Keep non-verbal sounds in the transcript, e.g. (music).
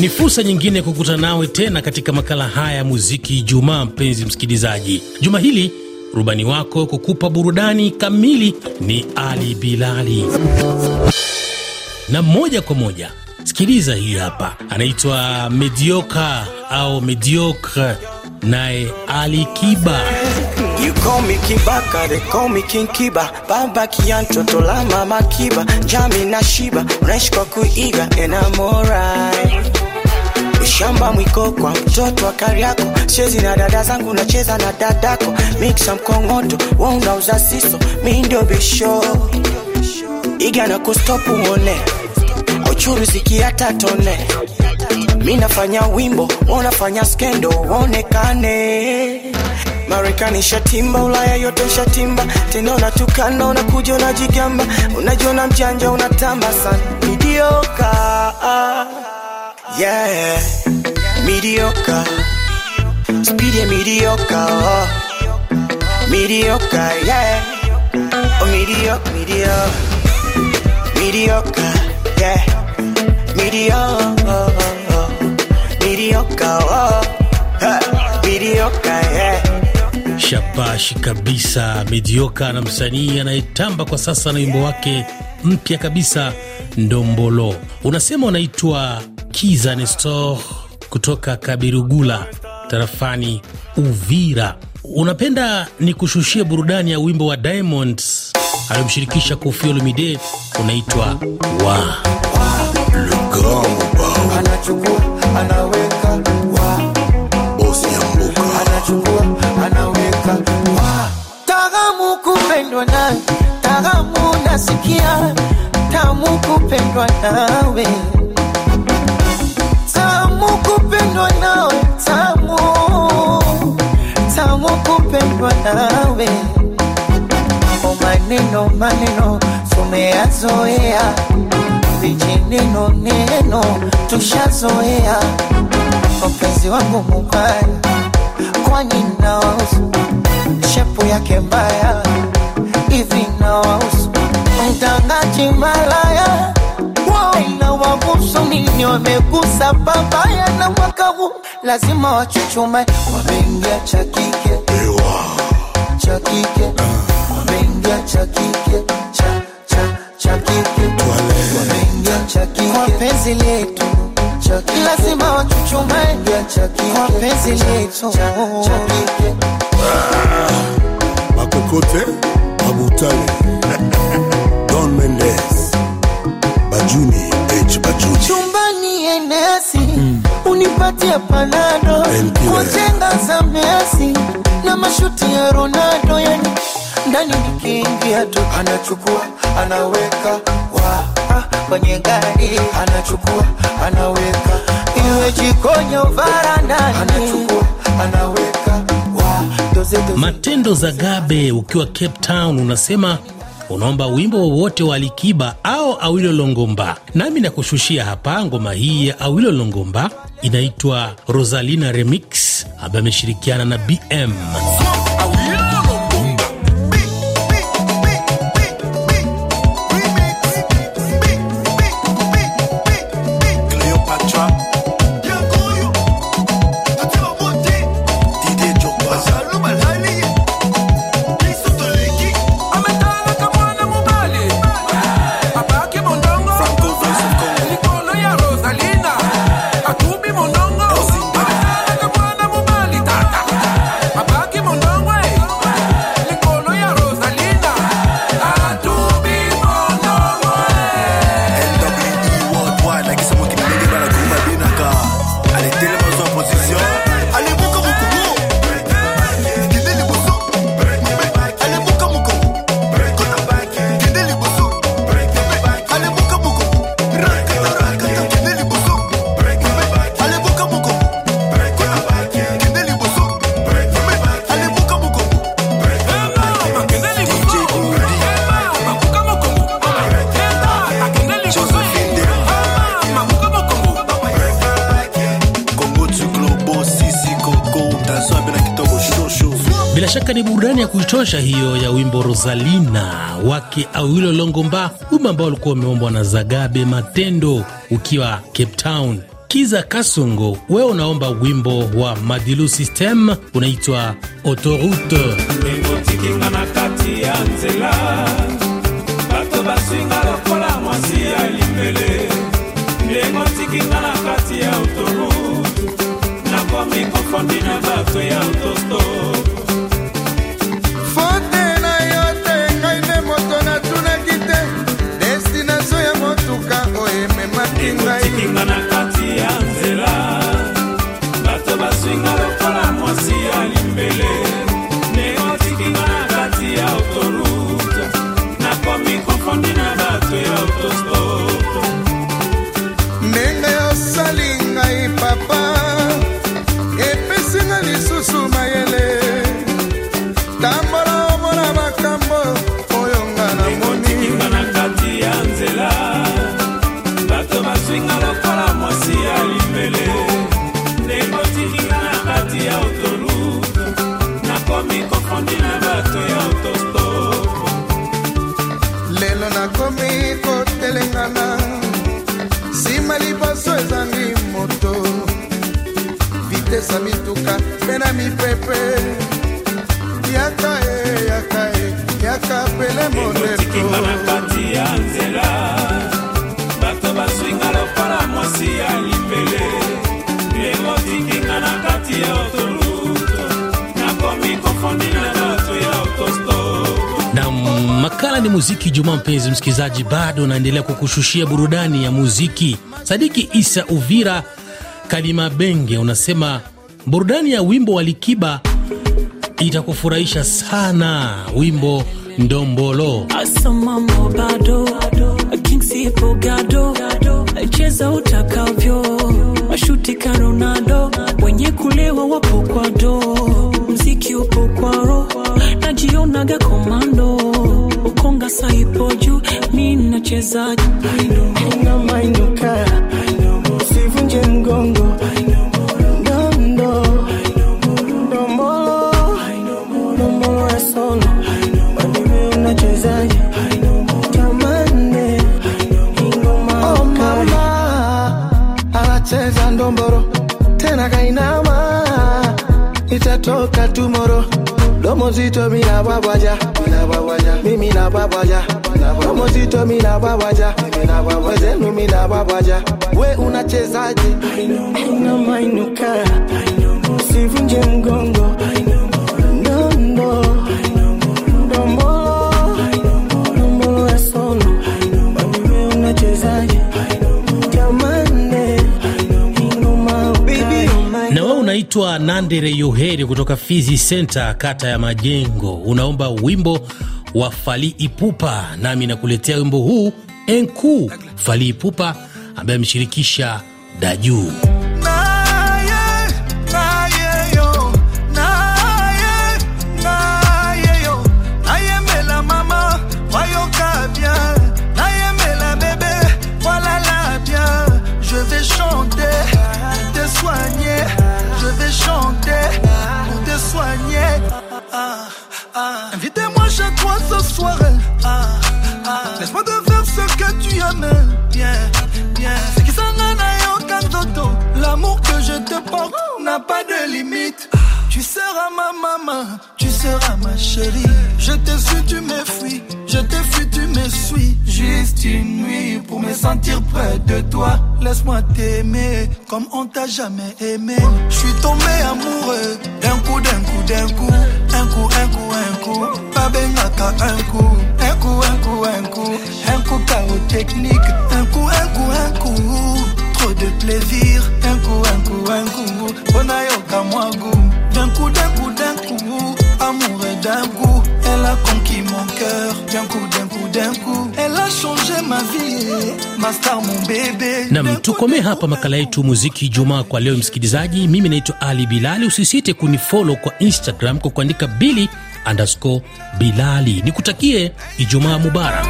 Ni fursa nyingine ya kukutana nawe tena katika makala haya ya muziki Ijumaa. Mpenzi msikilizaji, juma hili rubani wako kukupa burudani kamili ni Ali Bilali, na moja kwa moja sikiliza hii hapa, anaitwa Medioka au Mediocre, naye Ali Kiba. You call me Kiba, they call me King Kiba Baba Kianto, la mama Kiba Jami na Shiba, unaishi kwa kuiga And Ushamba mwiko kwa mtoto wa Kariako. Chezi na dada zangu nacheza na dadako. Mixa mkongoto, unauza siso Mi bisho. Iga na kustop uone. Auchuru zikiata tone. Mi nafanya wimbo, wanafanya skendo Waonekane. Marekani shatimba, Ulaya yote shatimba, tena unatukana, unakuja unajigamba, unajiona mjanja, unatamba sana. Midioka, yeah, midioka, speedy mediocre, oh. mediocre, yeah, oh mediocre, mediocre, mediocre, yeah, midioka, midioka, oh. mediocre, yeah. Shabashi kabisa, Medioka na msanii anayetamba kwa sasa na wimbo wake mpya kabisa Ndombolo. Unasema unaitwa Kiza Nestor kutoka Kabirugula tarafani Uvira. Unapenda ni kushushia burudani ya wimbo wa Diamond aliyomshirikisha Koffi Olomide unaitwa wa maneno tumeyazoea. Vijineno neno tushazoea. Wapenzi wangu mubaya kwani nawausu shepu yake mbaya hivi nawausu mtangaji malaya inawahusu nini wamegusa babaya na mwaka huu. Lazima wachuchume. Wameingia cha kike. Cha kike wameingia cha kike cha cha cha kike. Wameingia cha kike. Kwa penzi letu. Lazima kike. Kwa penzi letu. cha cha kike. Makokote mabutale. (laughs) Don mendes. Bajuni h bajuni. Chumbani enesi unipatie panado. Kwa jenga za Messi na mashuti ya Ronaldo yani ndani nikiingia tu anachukua anaweka wa kwenye gari. Anachukua anaweka iwe jikoni varandani. Anachukua anaweka wa doze doze. Matendo za Gabe ukiwa Cape Town unasema unaomba wimbo wowote wa Alikiba au Awilo Longomba, nami nakushushia hapa ngoma hii ya Awilo Longomba inaitwa Rosalina Remix ambaye ameshirikiana na BM. Kuitosha hiyo ya wimbo Rosalina wake Awilo Longomba, wimbo ambao ulikuwa umeombwa na Zagabe Matendo ukiwa Cape Town. Kiza Kasongo, wewe unaomba wimbo wa Madilu System unaitwa Autoroute. ekotikinga na kati ya nzela bato baswinga lokola mwasi ya limbele otikinga na kati ya autoroute nakomi na bato ya autostop Nanaka. Bato ya autostop lelo nakomi kotelengana nsima liboso ezangi moto. Vitesa mituka mpe na mipepe. Yaka e yaka e yaka pele ekotikinga muziki Jumaa. Mpenzi msikilizaji, bado naendelea kukushushia burudani ya muziki. Sadiki Isa Uvira Kalima Benge unasema burudani ya wimbo wa Likiba itakufurahisha sana, wimbo Ndombolo. Cheza utakavyo, mashuti ka Ronaldo, wenye kulewa wapo kwa do, mziki upo kwa ro, najionaga komando, ukonga ipo juu, mi nacheza Unamainuka, usivunje mgongo. Oh anacheza ndomboro. Tena kainama, itatoka tumoro Mozito mi na wawaja, na wawaja. Mimi na wawaja, na wawaja. Mozito mi na wawaja, na wawaja. Wezenu mi na wawaja. We unachezaje? Unamainuka, usivunje mgongo. I know. Unaitwa Nandere Yoheri kutoka Fizi Center, kata ya Majengo, unaomba wimbo wa Fali Ipupa, nami nakuletea wimbo huu Enku Fali Ipupa ambaye ameshirikisha Daju. Invitez-moi chez toi ce soir. Ah, ah. Laisse-moi te faire ce que tu aimes. Bien, bien. C'est qui s'en a Kandoto. L'amour que je te porte n'a pas de limite. Tu seras ma maman, tu seras ma chérie. Je te suis, tu me fuis. Je te fuis, tu me suis. Juste une nuit pour me sentir près de toi. Laisse-moi t'aimer comme on t'a jamais aimé. Je suis tombé amoureux d'un coup, d'un coup, d'un coup. Un coup, un coup, un coup. Pas un coup. Un coup, un coup, un coup. Un coup, chaos technique. Un coup, un coup, un coup. Trop de plaisir. Un coup, un coup, un coup. Bonayoka, moi, goût. D'un coup, d'un coup, d'un coup. Amour et d'un coup. Elle a conquis mon cœur. D'un coup, d'un coup, d'un coup. Nam, tukomee tukome hapa makala yetu muziki Jumaa kwa leo, msikilizaji. Mimi naitwa Ali Bilali. Usisite kunifollow kwa Instagram kwa kuandika bili underscore Bilali. Nikutakie Ijumaa mubarak.